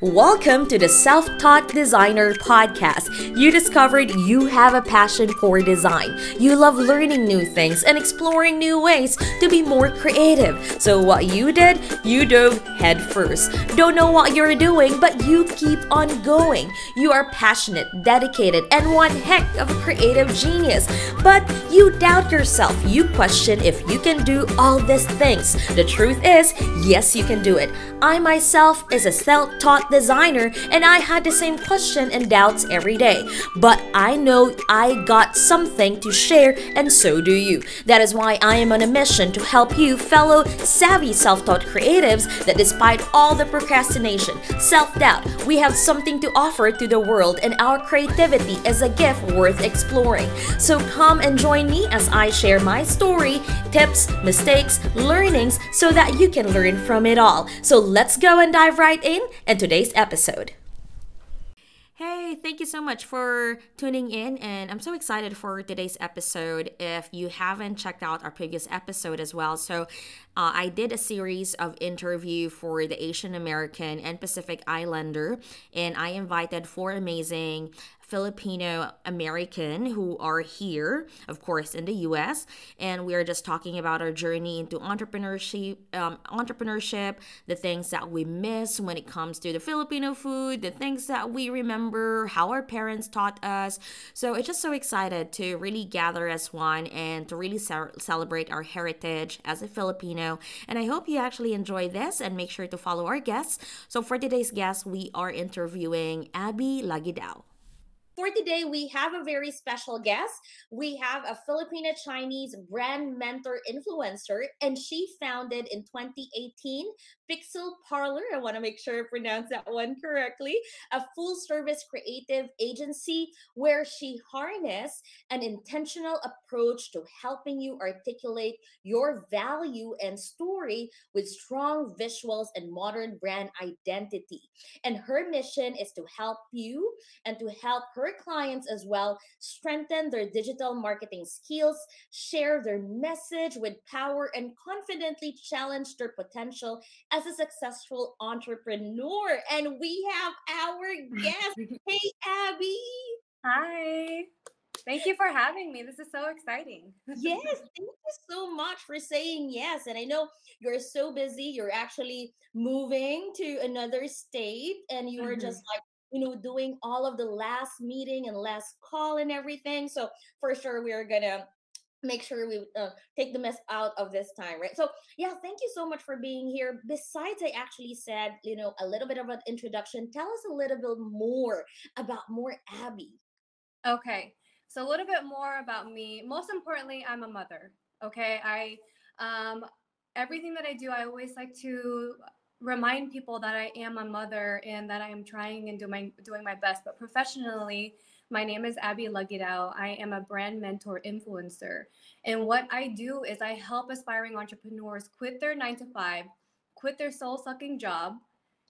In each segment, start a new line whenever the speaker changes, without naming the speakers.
Welcome to the Self Taught Designer Podcast. You discovered you have a passion for design. You love learning new things and exploring new ways to be more creative. So, what you did, you dove headfirst. Don't know what you're doing, but you keep on going. You are passionate, dedicated, and one heck of a creative genius. But you doubt yourself. You question if you can do all these things. The truth is, yes, you can do it. I myself is a designer and I had the same question and doubts every day. But I know I got something to share and so do you. That is why I am on a mission to help you fellow savvy self-taught creatives that despite all the procrastination, self-doubt, we have something to offer to the world and our creativity is a gift worth exploring. So come and join me as I share my story, tips, mistakes, learnings so that you can learn from it all. So let's go and dive right in in today's episode. Hey, thank you so much for tuning in, and I'm so excited for today's episode. If you haven't checked out our previous episode as well, so uh, I did a series of interview for the Asian American and Pacific Islander, and I invited four amazing Filipino American who are here, of course, in the U.S. And we are just talking about our journey into entrepreneurship, um, entrepreneurship, the things that we miss when it comes to the Filipino food, the things that we remember, how our parents taught us. So it's just so excited to really gather as one and to really ce- celebrate our heritage as a Filipino. And I hope you actually enjoy this and make sure to follow our guests. So for today's guest, we are interviewing Abby Lagidao for today, we have a very special guest. We have a Filipino Chinese brand mentor influencer, and she founded in 2018 Pixel Parlor. I want to make sure I pronounce that one correctly. A full service creative agency where she harnessed an intentional approach to helping you articulate your value and story with strong visuals and modern brand identity. And her mission is to help you and to help her clients as well strengthen their digital marketing skills, share their message with power, and confidently challenge their potential as a successful entrepreneur. And we have our guest. hey, Abby.
Hi. Thank you for having me. This is so exciting.
yes, thank you so much for saying yes. And I know you're so busy. You're actually moving to another state and you are mm-hmm. just like, you know, doing all of the last meeting and last call and everything. So for sure, we're gonna make sure we uh, take the mess out of this time right? So yeah thank you so much for being here. Besides i actually said you know a little bit of an introduction. Tell us a little bit more about more abby.
Okay so a little bit more about me. Most importantly i'm a mother okay? I um everything that i do i always like to remind people that i am a mother and that i am trying and doing doing my best but professionally my name is Abby Lugidao. I am a brand mentor influencer. And what I do is I help aspiring entrepreneurs quit their nine to five, quit their soul sucking job,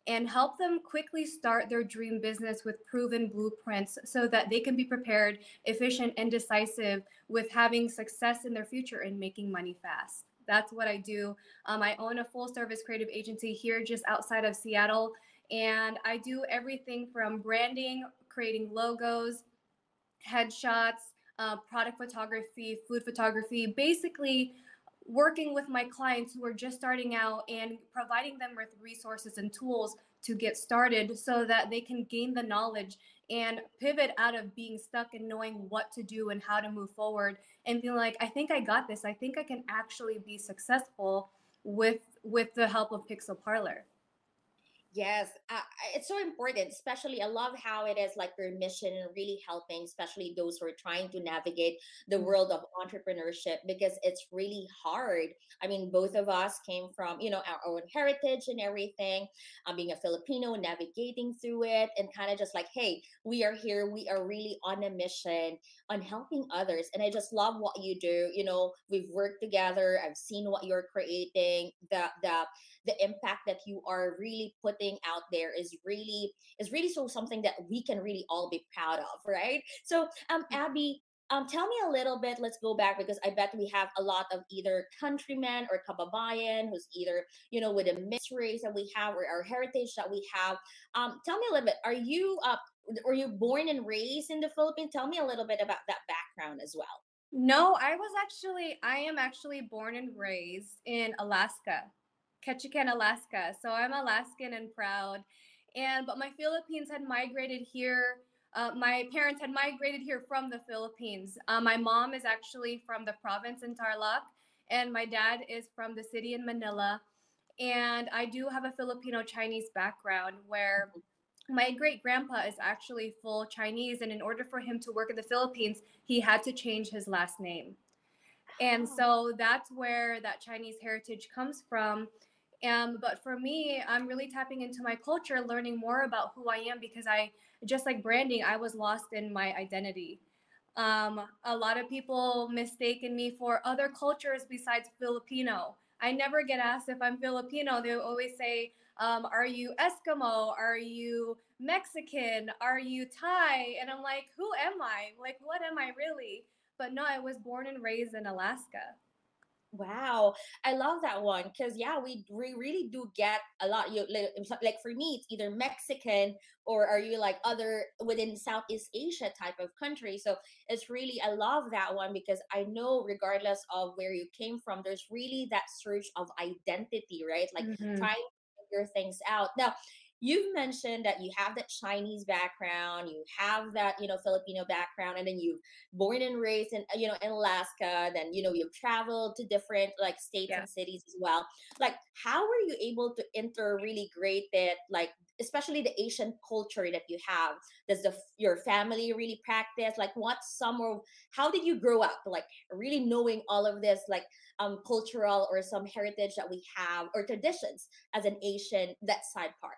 and help them quickly start their dream business with proven blueprints so that they can be prepared, efficient, and decisive with having success in their future and making money fast. That's what I do. Um, I own a full service creative agency here just outside of Seattle. And I do everything from branding, creating logos, headshots, uh, product photography, food photography, basically working with my clients who are just starting out and providing them with resources and tools to get started so that they can gain the knowledge and pivot out of being stuck and knowing what to do and how to move forward and being like i think i got this. I think i can actually be successful with with the help of pixel parlor
Yes, uh, it's so important. Especially, I love how it is like your mission and really helping, especially those who are trying to navigate the mm-hmm. world of entrepreneurship because it's really hard. I mean, both of us came from you know our own heritage and everything. Um, being a Filipino, navigating through it, and kind of just like, hey, we are here. We are really on a mission on helping others, and I just love what you do. You know, we've worked together. I've seen what you're creating. The the the impact that you are really putting out there is really is really so something that we can really all be proud of right so um mm. abby um, tell me a little bit. Let's go back because I bet we have a lot of either countrymen or kababayan who's either you know with a mixed race that we have or our heritage that we have. Um, tell me a little bit. Are you uh, were you born and raised in the Philippines? Tell me a little bit about that background as well.
No, I was actually I am actually born and raised in Alaska, Ketchikan, Alaska. So I'm Alaskan and proud. And but my Philippines had migrated here uh, my parents had migrated here from the Philippines. Uh, my mom is actually from the province in Tarlac, and my dad is from the city in Manila. And I do have a Filipino Chinese background where my great grandpa is actually full Chinese. And in order for him to work in the Philippines, he had to change his last name. And so that's where that Chinese heritage comes from. Um, but for me, I'm really tapping into my culture, learning more about who I am because I, just like branding, I was lost in my identity. Um, a lot of people mistaken me for other cultures besides Filipino. I never get asked if I'm Filipino. They always say, um, Are you Eskimo? Are you Mexican? Are you Thai? And I'm like, Who am I? Like, what am I really? But no, I was born and raised in Alaska.
Wow, I love that one because yeah, we we really do get a lot. You like, like for me, it's either Mexican or are you like other within Southeast Asia type of country. So it's really I love that one because I know regardless of where you came from, there's really that search of identity, right? Like mm-hmm. trying to figure things out. Now, you've mentioned that you have that Chinese background, you have that, you know, Filipino background, and then you've born and raised in, you know, in Alaska, then, you know, you've traveled to different like states yeah. and cities as well. Like, how were you able to enter really great that, like, especially the Asian culture that you have? Does the your family really practice? Like, what some or how did you grow up? Like, really knowing all of this, like, um, cultural or some heritage that we have or traditions as an Asian that side part?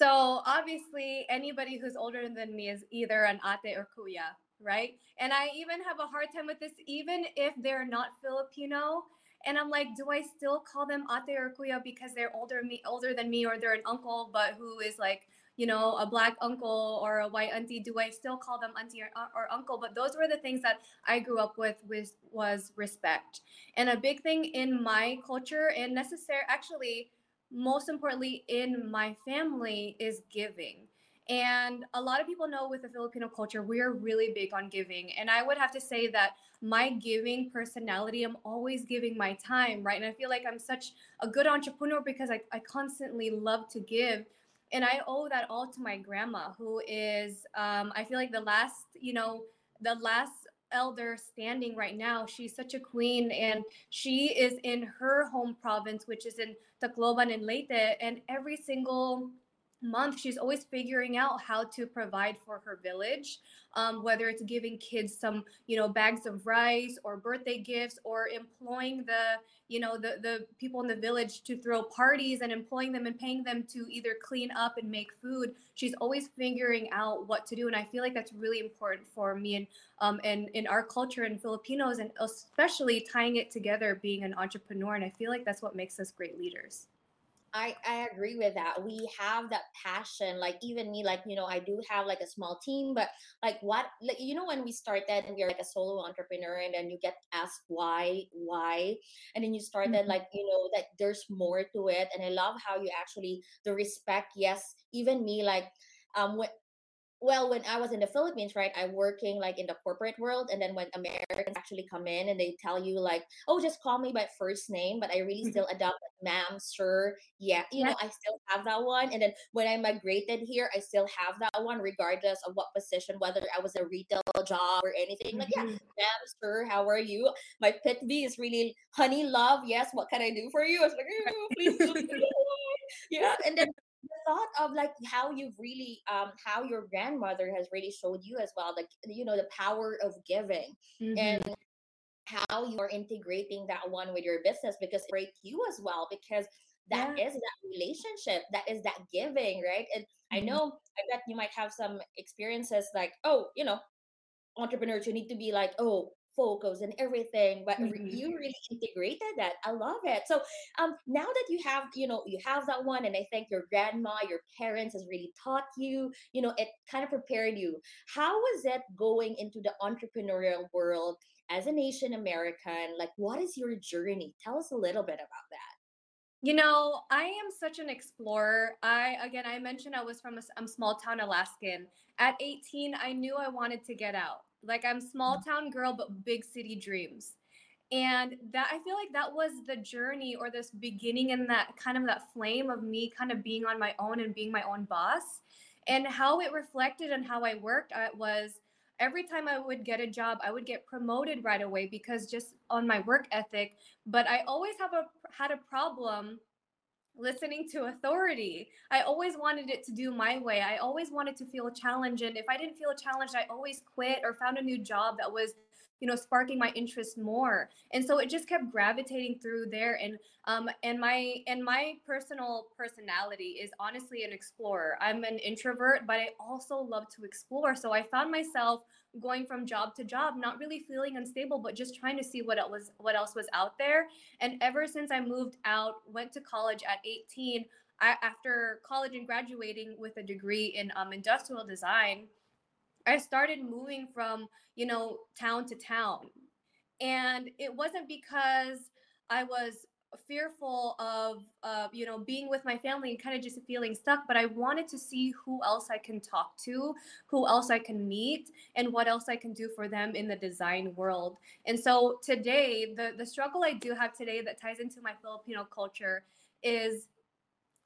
So obviously, anybody who's older than me is either an ate or kuya, right? And I even have a hard time with this, even if they're not Filipino. And I'm like, do I still call them ate or kuya because they're older me, older than me, or they're an uncle, but who is like, you know, a black uncle or a white auntie? Do I still call them auntie or, or uncle? But those were the things that I grew up with, with was respect. And a big thing in my culture and necessary, actually most importantly in my family is giving. And a lot of people know with the Filipino culture, we are really big on giving. And I would have to say that my giving personality, I'm always giving my time, right? And I feel like I'm such a good entrepreneur because I, I constantly love to give. And I owe that all to my grandma, who is, um, I feel like the last, you know, the last elder standing right now. She's such a queen and she is in her home province, which is in Tacloban and Leyte. And every single month she's always figuring out how to provide for her village um, whether it's giving kids some you know bags of rice or birthday gifts or employing the you know the the people in the village to throw parties and employing them and paying them to either clean up and make food. She's always figuring out what to do and i feel like that's really important for me and um and in our culture and filipinos and especially tying it together being an entrepreneur and i feel like that's what makes us great leaders
I, I agree with that. We have that passion. Like even me, like, you know, I do have like a small team, but like what like you know when we started and we are like a solo entrepreneur and then you get asked why, why, and then you started mm-hmm. like, you know, that there's more to it. And I love how you actually the respect, yes, even me, like um when well when i was in the philippines right i'm working like in the corporate world and then when americans actually come in and they tell you like oh just call me by first name but i really mm-hmm. still adopt like, ma'am sir. Yeah you know i still have that one and then when i migrated here i still have that one regardless of what position whether i was a retail job or anything like yeah mm-hmm. ma'am sir how are you? My pit v is really honey love yes what can i do for you? I was like oh, please yeah and then thought of like how you've really um how your grandmother has really showed you as well like you know the power of giving mm-hmm. and how you are integrating that one with your business because it break you as well because that yeah. is that relationship that is that giving right and mm-hmm. i know i bet you might have some experiences like oh you know entrepreneurs you need to be like oh photos and everything but mm-hmm. you really integrated that. I love it. So um now that you have you know you have that one and i think your grandma your parents has really taught you you know it kind of prepared you how was it going into the entrepreneurial world as an asian american? Like what is your journey? Tell us a little bit about that
you know, I am such an explorer. I again, I mentioned I was from a I'm small town Alaskan. At 18, I knew I wanted to get out. Like I'm small mm. town girl, but big city dreams. And that I feel like that was the journey or this beginning and that kind of that flame of me kind of being on my own and being my own boss. And how it reflected on how I worked I was every time I would get a job, I would get promoted right away because just on my work ethic. But I always have a had a problem listening to authority. I always wanted it to do my way. I always wanted to feel challenged. And if I didn't feel challenged, I always quit or found a new job that was you know sparking my interest more. And so it just kept gravitating through there. And um and my and my personal personality is honestly an explorer. I'm an introvert but i also love to explore. So i found myself going from job to job not really feeling unstable but just trying to see what else was what else was out there. And ever since i moved out went to college at 18 I, after college and graduating with a degree in um, industrial design I started moving from, you know, town to town. And it wasn't because I was fearful of uh, you know being with my family and kind of just feeling stuck but i wanted to see who else i can talk to who else i can meet and what else i can do for them in the design world and so today the the struggle i do have today that ties into my filipino culture is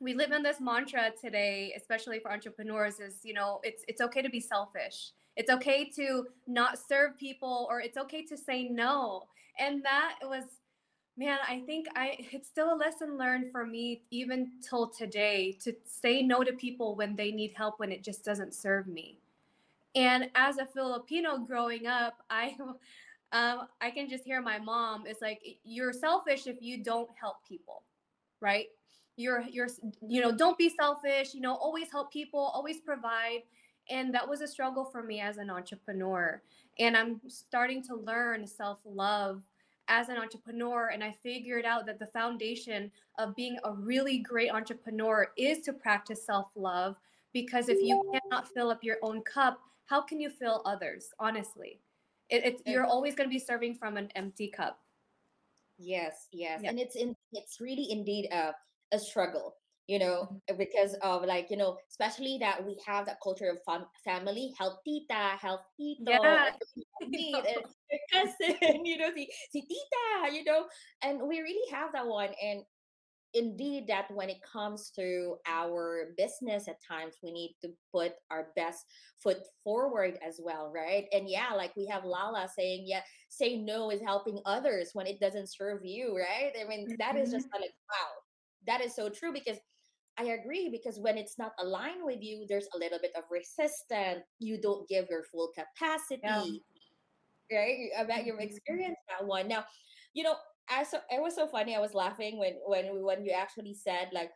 we live in this mantra today especially for entrepreneurs is you know it's it's okay to be selfish. It's okay to not serve people or it's okay to say no. And that was man i think i it's still a lesson learned for me even till today to say no to people when they need help when it just doesn't serve me. And as a filipino growing up i um, i can just hear my mom is like you're selfish if you don't help people right you're you're you know don't be selfish you know always help people always provide. And that was a struggle for me as an entrepreneur. And i'm starting to learn self-love as an entrepreneur. And i figured out that the foundation of being a really great entrepreneur is to practice self-love. Because if you cannot fill up your own cup how can you fill others honestly? It, it you're always going to be serving from an empty cup.
Yes yes. Yeah. and it's in it's really indeed a a struggle you know mm-hmm. because of like you know especially that we have that culture of fam- family help tita help tito yeah. need, and cousin you know si, si tita you know and we really have that one and indeed that when it comes to our business at times we need to put our best foot forward as well right and yeah like we have lala saying yeah say no is helping others when it doesn't serve you right i mean that is just mm-hmm. like wow that is so true because I agree because when it's not aligned with you, there's a little bit of resistance. You don't give your full capacity, yeah. right? I bet you've mm-hmm. experienced that one. Now, you know, I so it was so funny. I was laughing when when when you actually said like,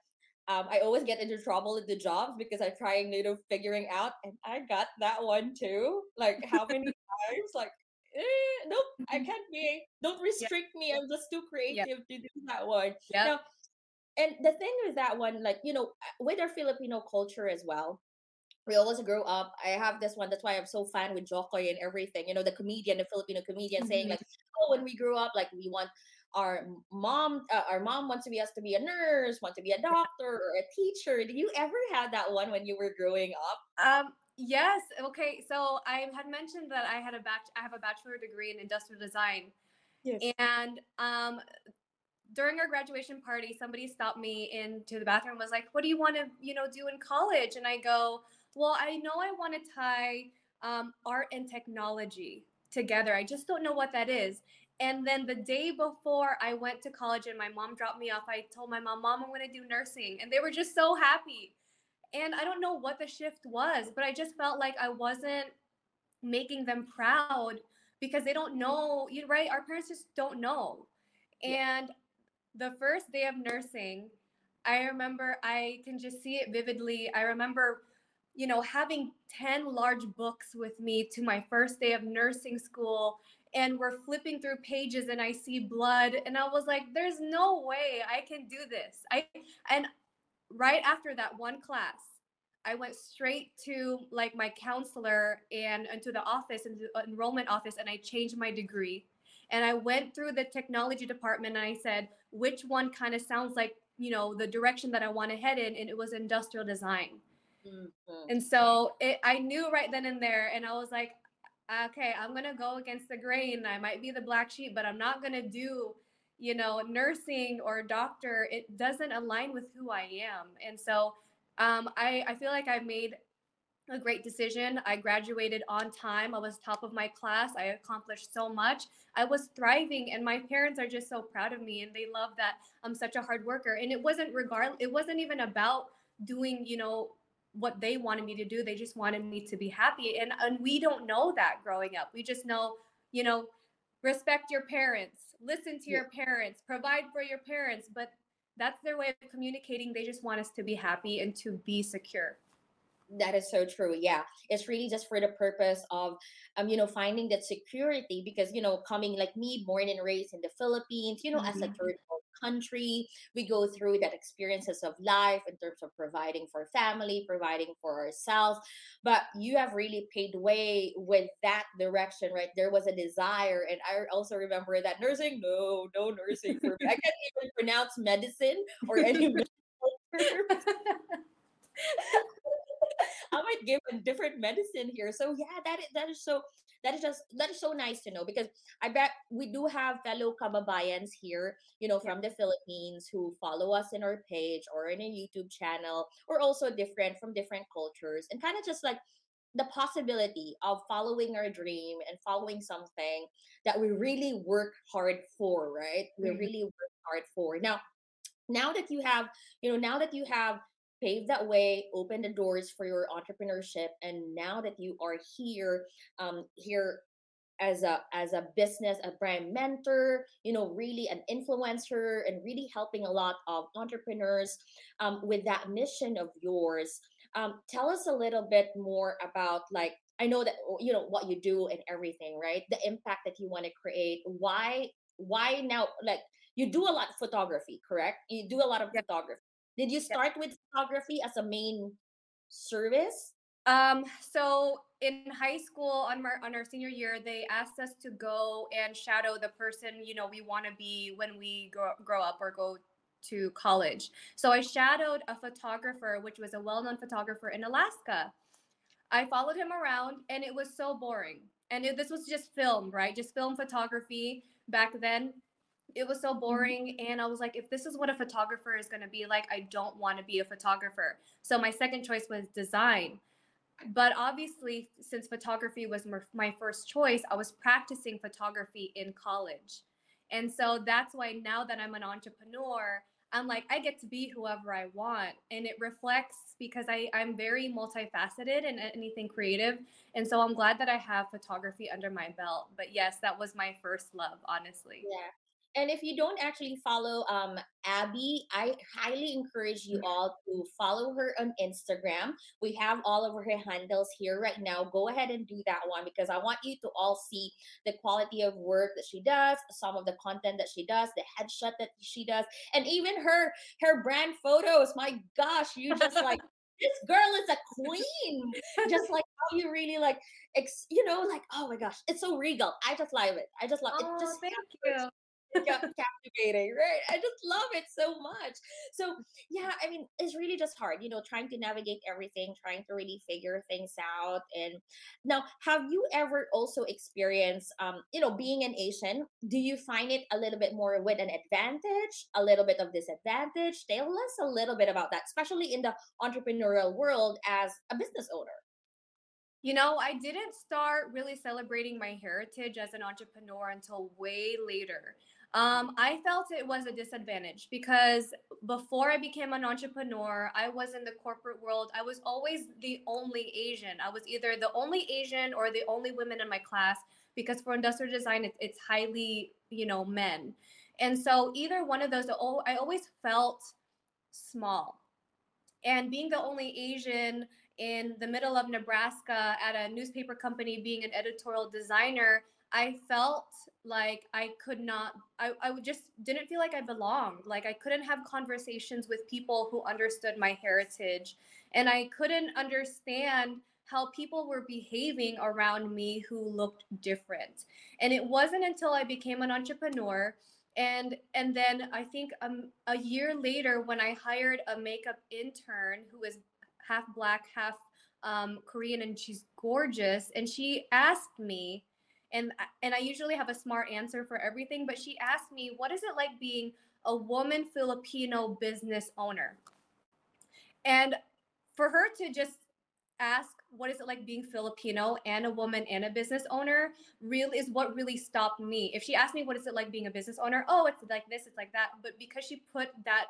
um, I always get into trouble at the jobs because I'm trying you know figuring out, and I got that one too. Like how many times? Like eh, nope, I can't be. Don't restrict me. I'm just too creative to do that one. Yeah. Now, and the thing with that one, like, you know, uh, with our Filipino culture as well, we always grow up. I have this one. That's why I'm so fan with Jo Koy and everything. You know, the comedian, the Filipino comedian, mm-hmm. saying like, "Oh, when we grew up, like we want our mom, uh, our mom wants to be us to be a nurse, want to be a doctor or a teacher." Did you ever have that one when you were growing up?
Um, yes. Okay. So I had mentioned that I had a batch. I have a bachelor degree in industrial design. Yes. And um, during our graduation party, somebody stopped me into the bathroom was like, What do you want to, you know, do in college? And I go, Well, I know I want to tie um, art and technology together. I just don't know what that is. And then the day before I went to college and my mom dropped me off, I told my mom, Mom, I'm going to do nursing. And they were just so happy. And I don't know what the shift was, but I just felt like I wasn't making them proud because they don't know, you right? Our parents just don't know. And the first day of nursing, I remember I can just see it vividly. I remember you know, having 10 large books with me to my first day of nursing school and we're flipping through pages and I see blood and I was like there's no way I can do this. I and right after that one class I went straight to like my counselor and into the office into the enrollment office and I changed my degree. And I went through the technology department and I said which one kind of sounds like, you know, the direction that I want to head in and it was industrial design. Mm-hmm. And so it, I knew right then and there and I was like okay, I'm gonna go against the grain. I might be the black sheep, but I'm not gonna do, you know, nursing or doctor. It doesn't align with who I am. And so um, I, I feel like I made a great decision. I graduated on time. I was top of my class. I accomplished so much. I was thriving and my parents are just so proud of me and they love that I'm such a hard worker. And it wasn't regard it wasn't even about doing, you know, what they wanted me to do. They just wanted me to be happy. And, and we don't know that growing up. We just know, you know, respect your parents, listen to yeah. your parents, provide for your parents. But that's their way of communicating. They just want us to be happy and to be secure.
That is so true. Yeah. It's really just for the purpose of um, you know, finding that security because, you know, coming like me, born and raised in the Philippines, you know, mm-hmm. as a mm-hmm. third world country, we go through that experiences of life in terms of providing for family, providing for ourselves. But you have really paid way with that direction, right? There was a desire. And I also remember that nursing, no, no nursing for me. I can't even pronounce medicine or any might give a different medicine here. So yeah, that is that is so that is just that is so nice to know because I bet we do have fellow kababayans here, you know, from the Philippines who follow us in our page or in a YouTube channel, or also different from different cultures, and kind of just like the possibility of following our dream and following something that we really work hard for, right? We mm-hmm. really work hard for. Now, now that you have, you know, now that you have paved that way, opened the doors for your entrepreneurship, and now that you are here, um, here as a as a business a brand mentor you know really an influencer and really helping a lot of entrepreneurs um, with that mission of yours um, tell us a little bit more about like i know that you know what you do and everything right? The impact that you want to create why why now like you do a lot of photography correct? You do a lot of photography did you start with photography as a main service?
Um, so in high school on our, on our senior year, they asked us to go and shadow the person, you know, we want to be when we grow, grow up or go to college. So I shadowed a photographer, which was a well-known photographer in Alaska. I followed him around and it was so boring. And it, this was just film, right? Just film photography back then it was so mm-hmm. boring and i was like if this is what a photographer is going to be like i don't want to be a photographer. So my second choice was design. But obviously since photography was my first choice i was practicing photography in college. And so that's why now that i'm an entrepreneur i'm like i get to be whoever i want. And it reflects because I, i'm very multifaceted and anything creative. And so i'm glad that i have photography under my belt. But yes that was my first love honestly.
Yeah and if you don't actually follow um, Abby, I highly encourage you all to follow her on Instagram. We have all of her handles here right now. Go ahead and do that one because I want you to all see the quality of work that she does, some of the content that she does, the headshot that she does, and even her her brand photos. My gosh, you just like this girl is a queen. just like how you really like, ex, you know, like oh my gosh, it's so regal. I just love it. I just love
oh,
it. Just
thank you
captivating, right? I just love it so much. So yeah, I mean, it's really just hard, you know, trying to navigate everything, trying to really figure things out. And now, have you ever also experienced, um, you know, being an Asian? Do you find it a little bit more with an advantage, a little bit of disadvantage? Tell us a little bit about that, especially in the entrepreneurial world as a business owner.
You know, I didn't start really celebrating my heritage as an entrepreneur until way later. Um, I felt it was a disadvantage because before I became an entrepreneur, I was in the corporate world. I was always the only Asian. I was either the only Asian or the only women in my class because for industrial design, it, it's highly, you know, men. And so either one of those, I always felt small. And being the only Asian in the middle of Nebraska at a newspaper company being an editorial designer, I felt like I could not, I, I just didn't feel like I belonged. Like I couldn't have conversations with people who understood my heritage. And I couldn't understand how people were behaving around me who looked different. And it wasn't until I became an entrepreneur and and then I think um, a year later when I hired a makeup intern who is half black, half um, Korean, and she's gorgeous, and she asked me, and and I usually have a smart answer for everything, but she asked me, "What is it like being a woman Filipino business owner?" And for her to just ask what is it like being Filipino and a woman and a business owner really is what really stopped me. If she asked me what is it like being a business owner, oh, it's like this, it's like that. But because she put that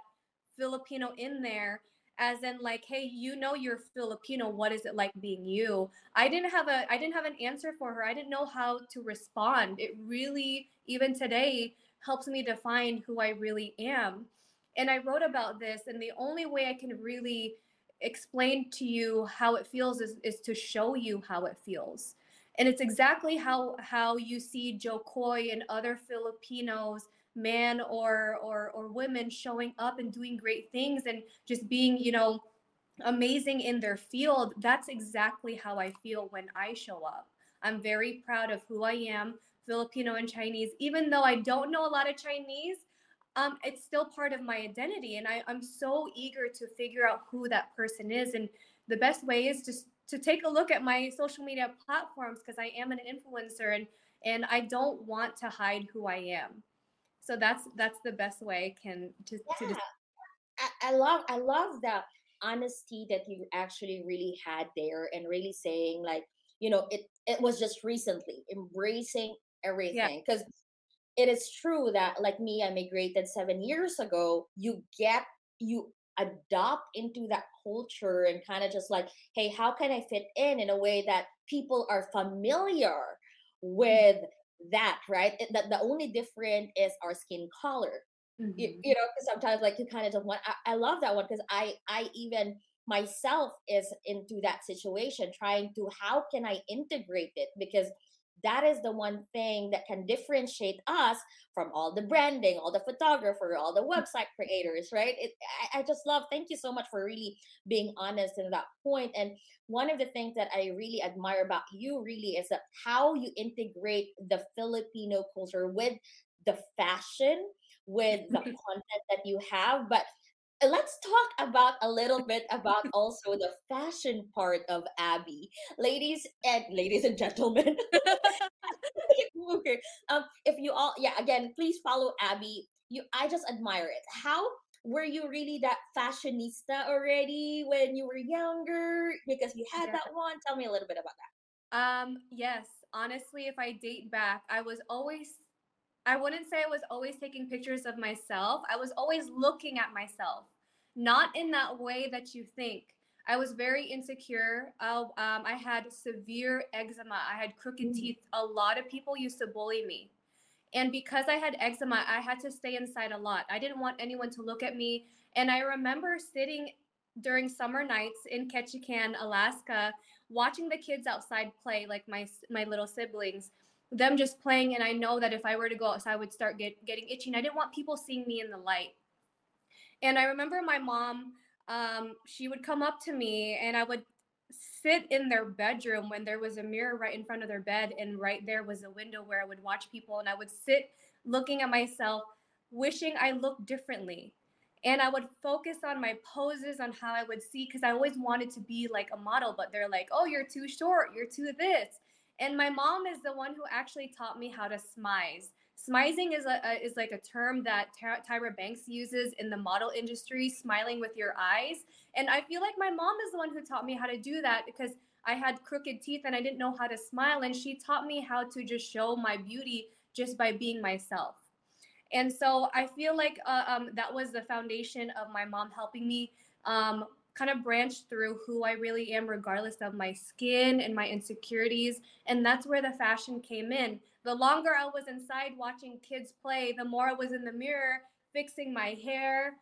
Filipino in there, as in like, hey, you know you're Filipino, what is it like being you? I didn't have a I didn't have an answer for her. I didn't know how to respond. It really, even today, helps me define who I really am. And I wrote about this, and the only way I can really explain to you how it feels is, is to show you how it feels and it's exactly how how you see Jo Koy and other Filipinos, man or or or women, showing up and doing great things and just being, you know, amazing in their field. That's exactly how I feel when I show up. I'm very proud of who I am, Filipino and Chinese. Even though I don't know a lot of Chinese, um, it's still part of my identity. And I, I'm so eager to figure out who that person is. And the best way is just to take a look at my social media platforms because I am an influencer and and I don't want to hide who I am. So that's that's the best way I can to, yeah. to just...
I, I love I love that honesty that you actually really had there and really saying like you know it it was just recently embracing everything because it is true that like me i migrated seven years ago you get you adopt into that culture and kind of just like hey how can i fit in in a way that people are familiar mm-hmm. with that right? It, that the only different is our skin color. Mm-hmm. you, you, know because sometimes like you kind of don't want I, I love that one because i i even myself is into that situation trying to how can i integrate it? Because that is the one thing that can differentiate us from all the branding all the photographer all the mm. website creators right it, I, I, just love thank you so much for really being honest in that point and one of the things that i really admire about you really is that how you integrate the filipino culture with the fashion with the content that you have but let's talk about a little bit about also the fashion part of Abby, ladies and ladies and gentlemen. okay, um, if you all, yeah, again, please follow Abby. You, I just admire it. How were you really that fashionista already when you were younger? Because you had yeah. that one. Tell me a little bit about that.
Um, yes, honestly, if I date back, I was always I wouldn't say I was always taking pictures of myself. I was always looking at myself, not in that way that you think. I was very insecure. Um, I had severe eczema. I had crooked mm. teeth. A lot of people used to bully me. And because I had eczema, I had to stay inside a lot. I didn't want anyone to look at me. And I remember sitting during summer nights in Ketchikan, Alaska, watching the kids outside play, like my my little siblings them just playing and i know that if i were to go outside i would start get, getting itchy and i didn't want people seeing me in the light. And i remember my mom um, she would come up to me and i would sit in their bedroom when there was a mirror right in front of their bed and right there was a window where i would watch people and i would sit looking at myself wishing i looked differently. And i would focus on my poses on how i would see because i always wanted to be like a model but they're like oh you're too short you're too this and my mom is the one who actually taught me how to smize. Smizing is a, a is like a term that Tyra Banks uses in the model industry, smiling with your eyes. And I feel like my mom is the one who taught me how to do that because I had crooked teeth and I didn't know how to smile. And she taught me how to just show my beauty just by being myself. And so I feel like uh, um, that was the foundation of my mom helping me um, kind of branched through who I really am, regardless of my skin and my insecurities. And that's where the fashion came in. The longer I was inside watching kids play, the more I was in the mirror fixing my hair,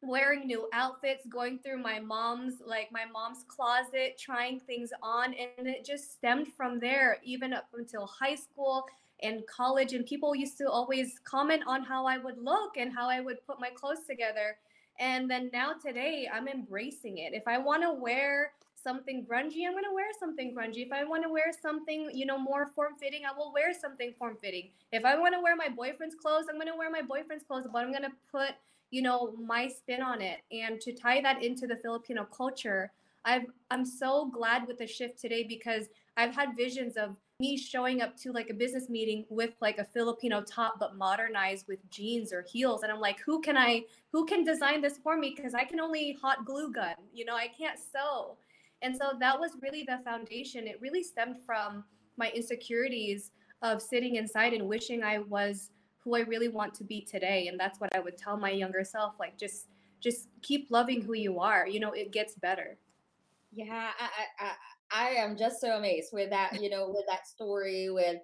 wearing new outfits, going through my mom's like my mom's closet, trying things on and it just stemmed from there even up until high school and college and people used to always comment on how I would look and how I would put my clothes together. And then now today I'm embracing it. If I want to wear something grungy, I'm going to wear something grungy. If I want to wear something, you know, more form fitting, I will wear something form fitting. If I want to wear my boyfriend's clothes, I'm going to wear my boyfriend's clothes, but I'm going to put, you know, my spin on it. And to tie that into the Filipino culture, I've I'm so glad with the shift today because I've had visions of me showing up to like a business meeting with like a Filipino top but modernized with jeans or heels and I'm like who can I who can design this for me because I can only hot glue gun you know I can't sew and so that was really the foundation. It really stemmed from my insecurities of sitting inside and wishing I was who I really want to be today. And that's what I would tell my younger self like just just keep loving who you are. You know, it gets better.
Yeah, I I I, am just so amazed with that, you know, with that story with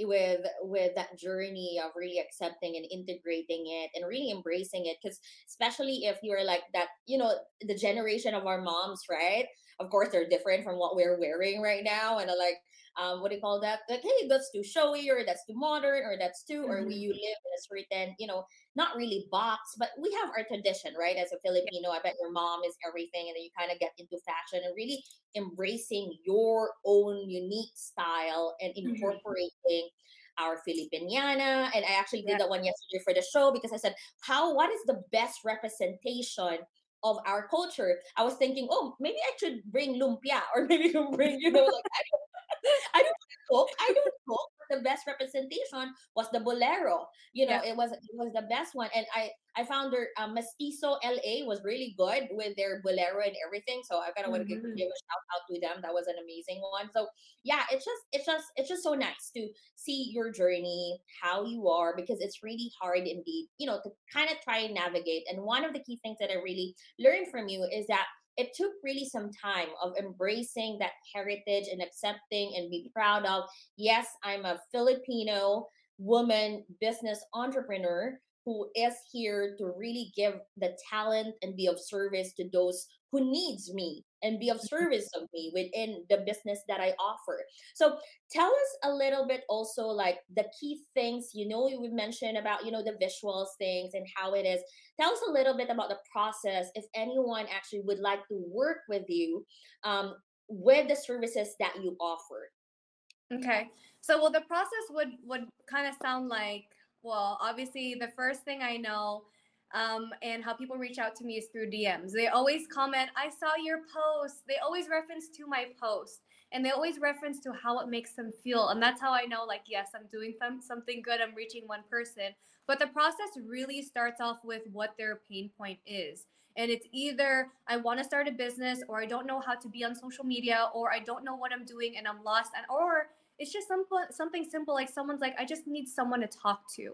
with with that journey of really accepting and integrating it and really embracing it because especially if you're like that you know the generation of our moms right? Of course they're different from what we're wearing right now and like um what do you call that like hey that's too showy or that's too modern or that's too or we you live in a certain you know not really box but we have our tradition right as a filipino i bet your mom is everything and then you kind of get into fashion and really embracing your own unique style and mm-hmm. incorporating mm-hmm. our Filipiniana. And I actually did yeah. that one yesterday for the show because I said, how, what is the best representation of our culture. I was thinking, oh, maybe I should bring lumpia or maybe bring, you know, like I don't, I don't cook. I don't cook. The best representation was the bolero. You know, yeah. it was it was the best one. And I I found their uh, Mestizo LA was really good with their bolero and everything. So I kind of want to give, mm-hmm. give a shout out to them. That was an amazing one. So yeah, it's just it's just it's just so nice to see your journey, how you are, because it's really hard indeed, you know, to kind of try and navigate. And one of the key things that I really learned from you is that it took really some time of embracing that heritage and accepting and be proud of. Yes i'm a filipino woman business entrepreneur who is here to really give the talent and be of service to those who needs me and be of service of me within the business that I offer. So tell us a little bit also like the key things, you know, you mentioned about, you know, the visuals things and how it is. Tell us a little bit about the process if anyone actually would like to work with you um, with the services that you offer.
Okay. So well the process would would kind of sound like well, obviously, the first thing I know um, and how people reach out to me is through DMs. They always comment, I saw your post. They always reference to my post and they always reference to how it makes them feel. And that's how I know, like, yes, I'm doing something good. I'm reaching one person. But the process really starts off with what their pain point is. And it's either I want to start a business or I don't know how to be on social media or I don't know what I'm doing and I'm lost and or it's just simple, something simple like someone's like, I just need someone to talk to.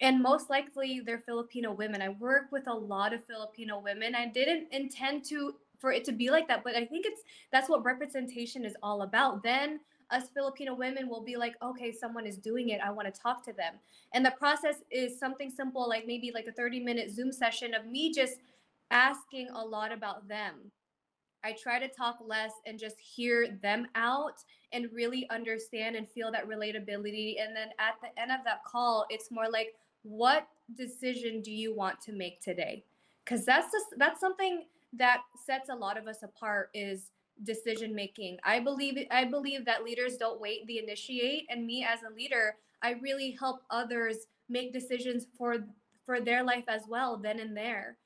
And most likely they're Filipino women. I work with a lot of Filipino women. I didn't intend to for it to be like that, but I think it's that's what representation is all about. Then us Filipino women will be like, okay, someone is doing it. I want to talk to them. And the process is something simple, like maybe like a 30 minute Zoom session of me just asking a lot about them I try to talk less and just hear them out and really understand and feel that relatability. And then at the end of that call, it's more like, what decision do you want to make today? Because that's just that's something that sets a lot of us apart is decision making. I believe I believe that leaders don't wait, they initiate. And me as a leader, I really help others make decisions for for their life as well then and there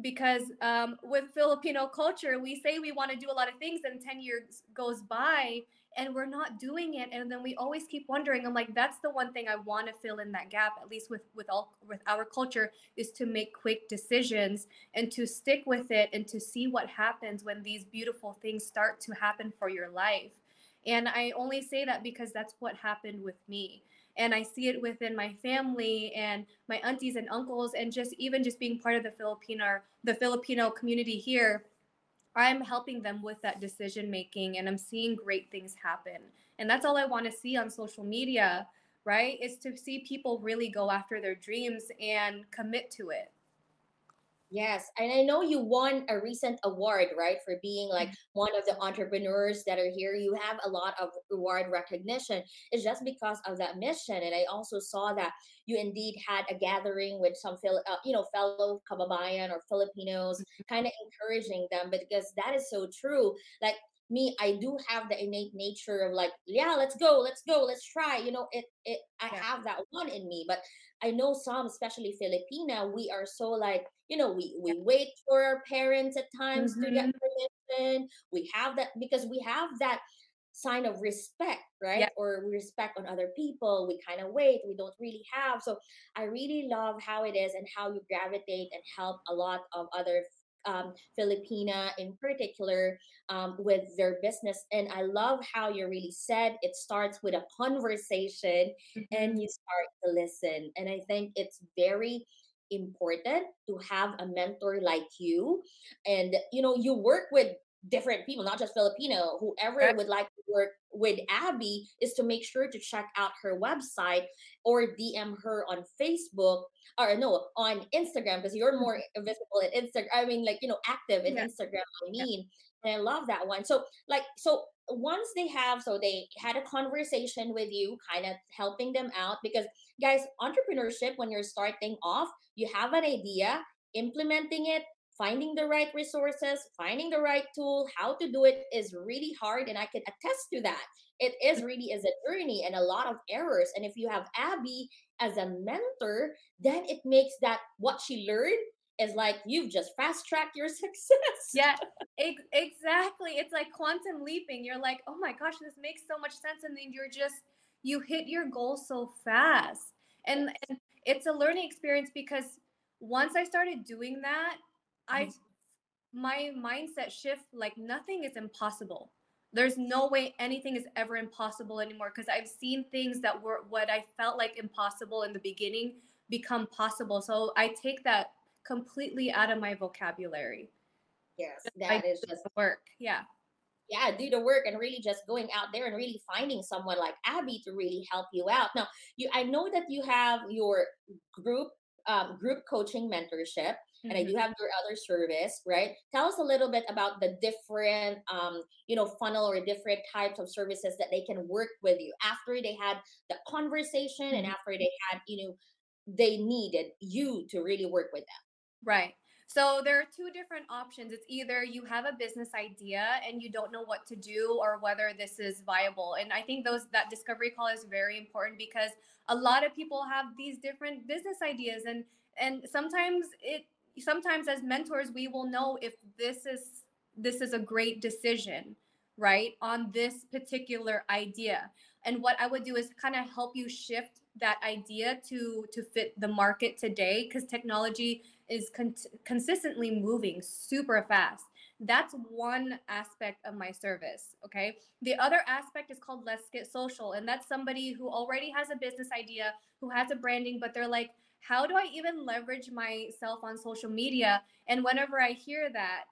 because um, with Filipino culture, we say we want to do a lot of things, and 10 years goes by and we're not doing it. And then we always keep wondering. I'm like, that's the one thing I want to fill in that gap, at least with with all with our culture, is to make quick decisions and to stick with it and to see what happens when these beautiful things start to happen for your life. And I only say that because that's what happened with me and I see it within my family and my aunties and uncles and just even just being part of the Filipino the Filipino community here I'm helping them with that decision making and I'm seeing great things happen. And that's all I want to see on social media right is to see people really go after their dreams and commit to it
Yes, and I know you won a recent award, right, for being like one of the entrepreneurs that are here. You have a lot of award recognition. It's just because of that mission. And I also saw that you indeed had a gathering with some, Phil- uh, you know, fellow kababayan or Filipinos, kind of encouraging them because that is so true. Like me, I do have the innate nature of like, yeah, let's go, let's go, let's try. You know, it, it, I
Yeah.
have that one in me, but I know some, especially Filipina, we are so like, you know, we we wait for our parents at times to get
Mhm.
permission. We have that because we have that sign of respect,
Yeah.
right? Or respect on other people. We kind of wait. We don't really have. So I really love how it is and how you gravitate and help a lot of other um, Filipina in particular um, with their business. And I love how you really said it starts with a conversation
Mhm.
and you start to listen. And I think it's very important to have a mentor like you. And you know, you work with different people, not just Filipino. Whoever
Right.
would like to work with Abby is to make sure to check out her website or DM her on Facebook or no on Instagram because you're more mm-hmm. visible at Instagram. I mean, like you know, active in
Yeah.
Instagram. I
Yeah.
mean, and I love that one. So like so once they have so they had a conversation with you kind of helping them out because guys entrepreneurship when you're starting off you have an idea implementing it finding the right resources finding the right tool how to do it is really hard and i can attest to that it is mm. really is a journey and a lot of errors and if you have abby as a mentor then it makes that what she learned is like you've just fast tracked your success
Yeah, ex- exactly. It's like quantum leaping. You're like, oh my gosh, this makes so much sense. And then you're just, you hit your goal so fast. And, and it's a learning experience because once I started doing that, I,
Mhm.
my mindset shift, like nothing is impossible. There's no way anything is ever impossible anymore because I've seen things that were what I felt like impossible in the beginning become possible. So I take that completely out of my vocabulary.
yes
I
that is just
work. Yeah.
yeah, do the work and really just going out there and really finding someone like Abby to really help you out. Now, you I know that you have your group um, group coaching mentorship and I do have your other service, right? Tell us a little bit about the different um, you know, funnel or different types of services that they can work with you after they had the conversation and
Mhm.
after they had, you know, they needed you to really work with them.
Right. So there are two different options. It's either you have a business idea and you don't know what to do or whether this is viable. And I think those that discovery call is very important because a lot of people have these different business ideas and and sometimes it sometimes as mentors we will know if this is this is a great decision, right? On this particular idea. And what I would do is kind of help you shift that idea to to fit the market today because technology is con- consistently moving super fast. That's one aspect of my service. Okay. The other aspect is called Let's Get Social. And that's somebody who already has a business idea, who has a branding, but they're like, how do I even leverage myself on social media? And whenever I hear that,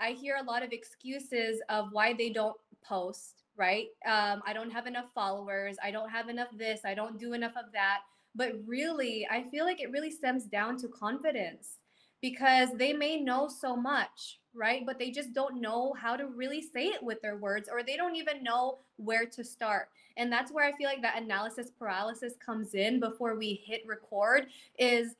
I hear a lot of excuses of why they don't post, right? Um, I don't have enough followers. I don't have enough this. I don't do enough of that. But really, I feel like it really stems down to confidence because they may know so much, right? But they just don't know how to really say it with their words or they don't even know where to start. And that's where I feel like that analysis paralysis comes in before we hit record is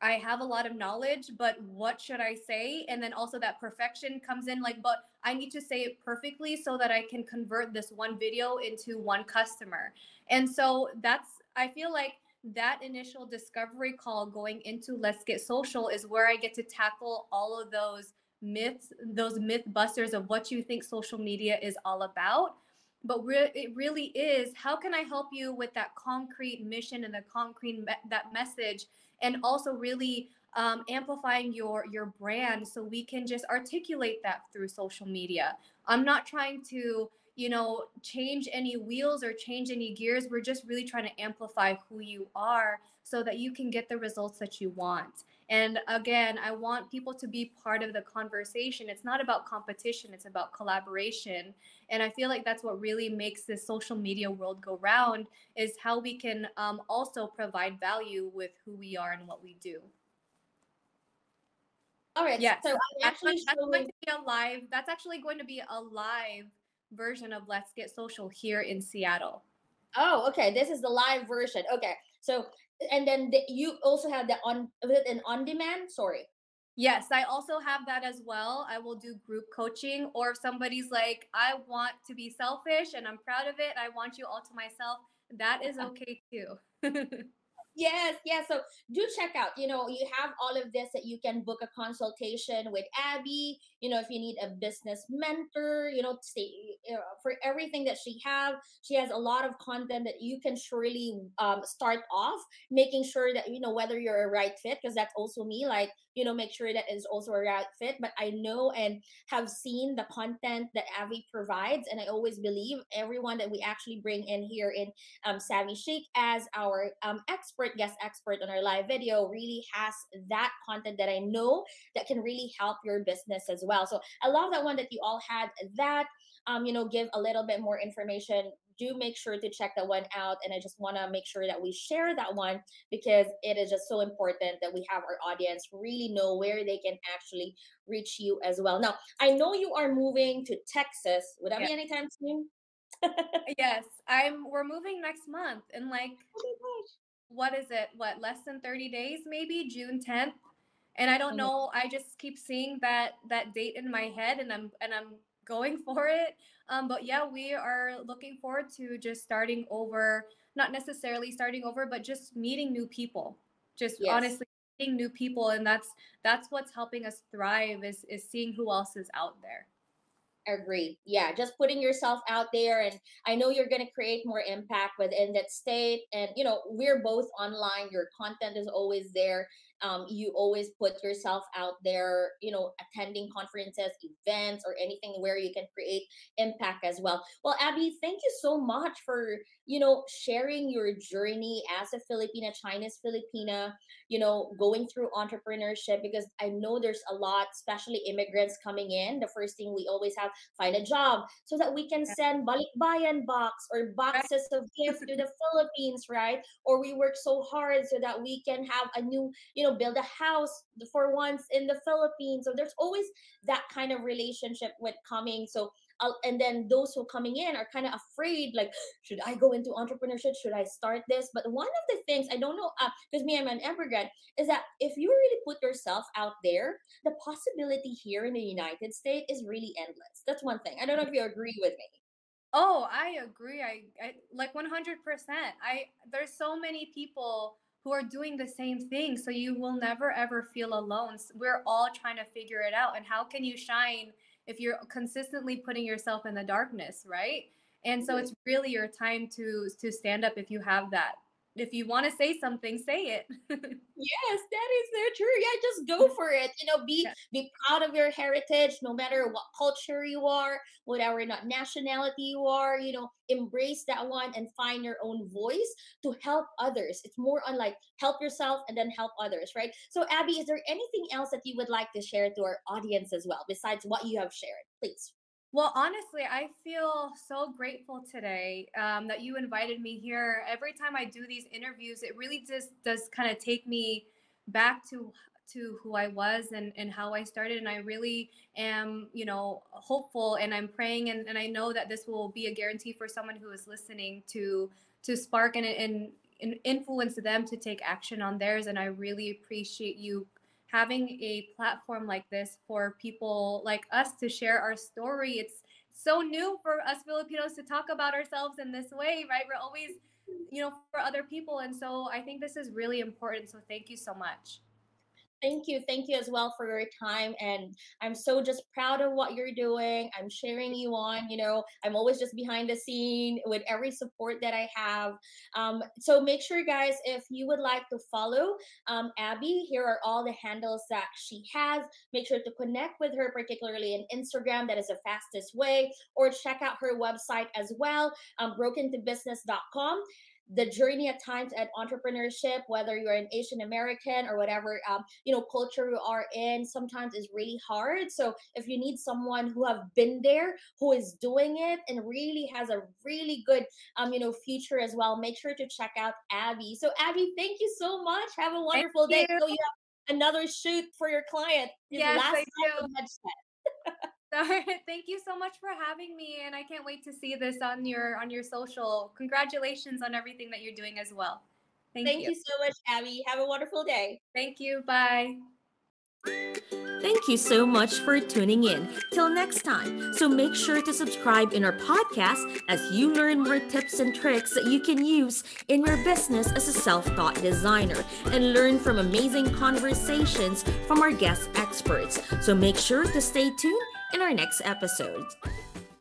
I have a lot of knowledge, but what should I say? And then also that perfection comes in like, but I need to say it perfectly so that I can convert this one video into one customer. And so that's, I feel like that initial discovery call going into Let's Get Social is where I get to tackle all of those myths, those myth busters of what you think social media is all about. But re- it really is how can I help you with that concrete mission and the concrete me- that message and also really um, amplifying your your brand so we can just articulate that through social media i'm not trying to you know change any wheels or change any gears we're just really trying to amplify who you are so that you can get the results that you want and again i want people to be part of the conversation it's not about competition it's about collaboration and i feel like that's what really makes this social media world go round is how we can um, also provide value with who we are and what we do.
All right.
Yeah.
So I'm actually
that's going
showing.
to be a live. That's actually going to be a live version of Let's Get Social here in Seattle.
Oh, okay. This is the live version. Okay. So and then the, you also have the on with an on demand. Sorry.
Yes, I also have that as well. I will do group coaching, or if somebody's like, I want to be selfish and I'm proud of it, I want you all to myself, that is okay too.
Yes, yes. So do check out. You know, you have all of this that you can book a consultation with Abby. You know, if you need a business mentor, you know, stay for everything that she have. She has a lot of content that you can surely um, start off making sure that you know whether you're a right fit because that's also me. Like you know, make sure that is also a right fit. But I know and have seen the content that Abby provides, and I always believe everyone that we actually bring in here in um, Savvy Chic as our um, expert guest expert on our live video really has that content that I know that can really help your business as well. So I love that one that you all had that. Um, you know, give a little bit more information. Do make sure to check that one out. And I just want to make sure that we share that one because it is just so important that we have our audience really know where they can actually reach you as well. Now, I know you are moving to Texas. Would that
Yeah.
be anytime soon?
yes, I'm we're moving next month in like what is it? What, less than 30 days maybe, June 10th? And I don't
Mhm.
know, I just keep seeing that that date in my head and I'm and I'm going for it. Um but yeah, we are looking forward to just starting over, not necessarily starting over, but just meeting new people. Just
Yes.
honestly meeting new people and that's that's what's helping us thrive is is seeing who else is out there.
Agree. Yeah, just putting yourself out there and I know you're going to create more impact within that state and you know, we're both online, your content is always there. Um you always put yourself out there, you know, attending conferences, events or anything where you can create impact as well. Well, Abby, thank you so much for, you know, sharing your journey as a Filipina, Chinese Filipina, you know, going through entrepreneurship because I know there's a lot, especially immigrants coming in. The first thing we always have find a job so that we can send balikbayan box or boxes of gifts to the Philippines, right? Or we work so hard so that we can have a new, you know, build a house for once in the Philippines. So there's always that kind of relationship with coming. So uh, and then those who coming in are kind of afraid like should i go into entrepreneurship should i start this but one of the things i don't know because me i'm an immigrant is that if you really put yourself out there the possibility here in the united states is really endless that's one thing i don't know if you agree with me
Oh, I agree. I, I like 100%. I there's so many people who are doing the same thing, so you will never ever feel alone. We're all trying to figure it out. And how can you shine if you're consistently putting yourself in the darkness, right? And so mm-hmm. it's really your time to to stand up if you have that. If you want to say something, say it.
Yes, that is so true. Yeah, just go for it. You know, be
Yeah.
be proud of your heritage, no matter what culture you are, whatever not nationality you are. You know, embrace that one and find your own voice to help others. It's more on like help yourself and then help others, right? So, Abby, is there anything else that you would like to share to our audience as well, besides what you have shared? Please.
Well, honestly, I feel so grateful today um, that you invited me here. Every time I do these interviews, it really just does kind of take me back to to who I was and, and how I started. And I really am, you know, hopeful and I'm praying and, and I know that this will be a guarantee for someone who is listening to to spark and, and, and influence them to take action on theirs. And I really appreciate you having a platform like this for people like us to share our story. It's so new for us Filipinos to talk about ourselves in this way, right? We're always, you know, for other people. And so I think this is really important. So thank you so much.
Thank you. Thank you as well for your time. And I'm so just proud of what you're doing. I'm sharing you on. You know, I'm always just behind the scene with every support that I have. Um, so make sure, guys, if you would like to follow um, Abby, here are all the handles that she has. Make sure to connect with her, particularly in Instagram. That is the fastest way. Or check out her website as well, um, brokentobusiness.com the journey at times at entrepreneurship, whether you're an Asian American or whatever um, you know culture you are in, sometimes is really hard. So if you need someone who have been there, who is doing it, and really has a really good um, you know future as well, make sure to check out Abby. So Abby, thank you so much. Have a wonderful day.
you.
So you have
another shoot for your client.
Yes,
last
I do.
Of headset.
So, thank you so much for having me, and I can't wait to see this on your on your social. Congratulations on everything that you're doing as well. Thank,
Thank
you.
you so much, Abby. Have a wonderful day.
Thank you. Bye.
Thank you so much for tuning in. Till next time. So make sure to subscribe in our podcast as you learn more tips and tricks that you can use in your business as a self taught designer and learn from amazing conversations from our guest experts. So make sure to stay tuned in our next episodes.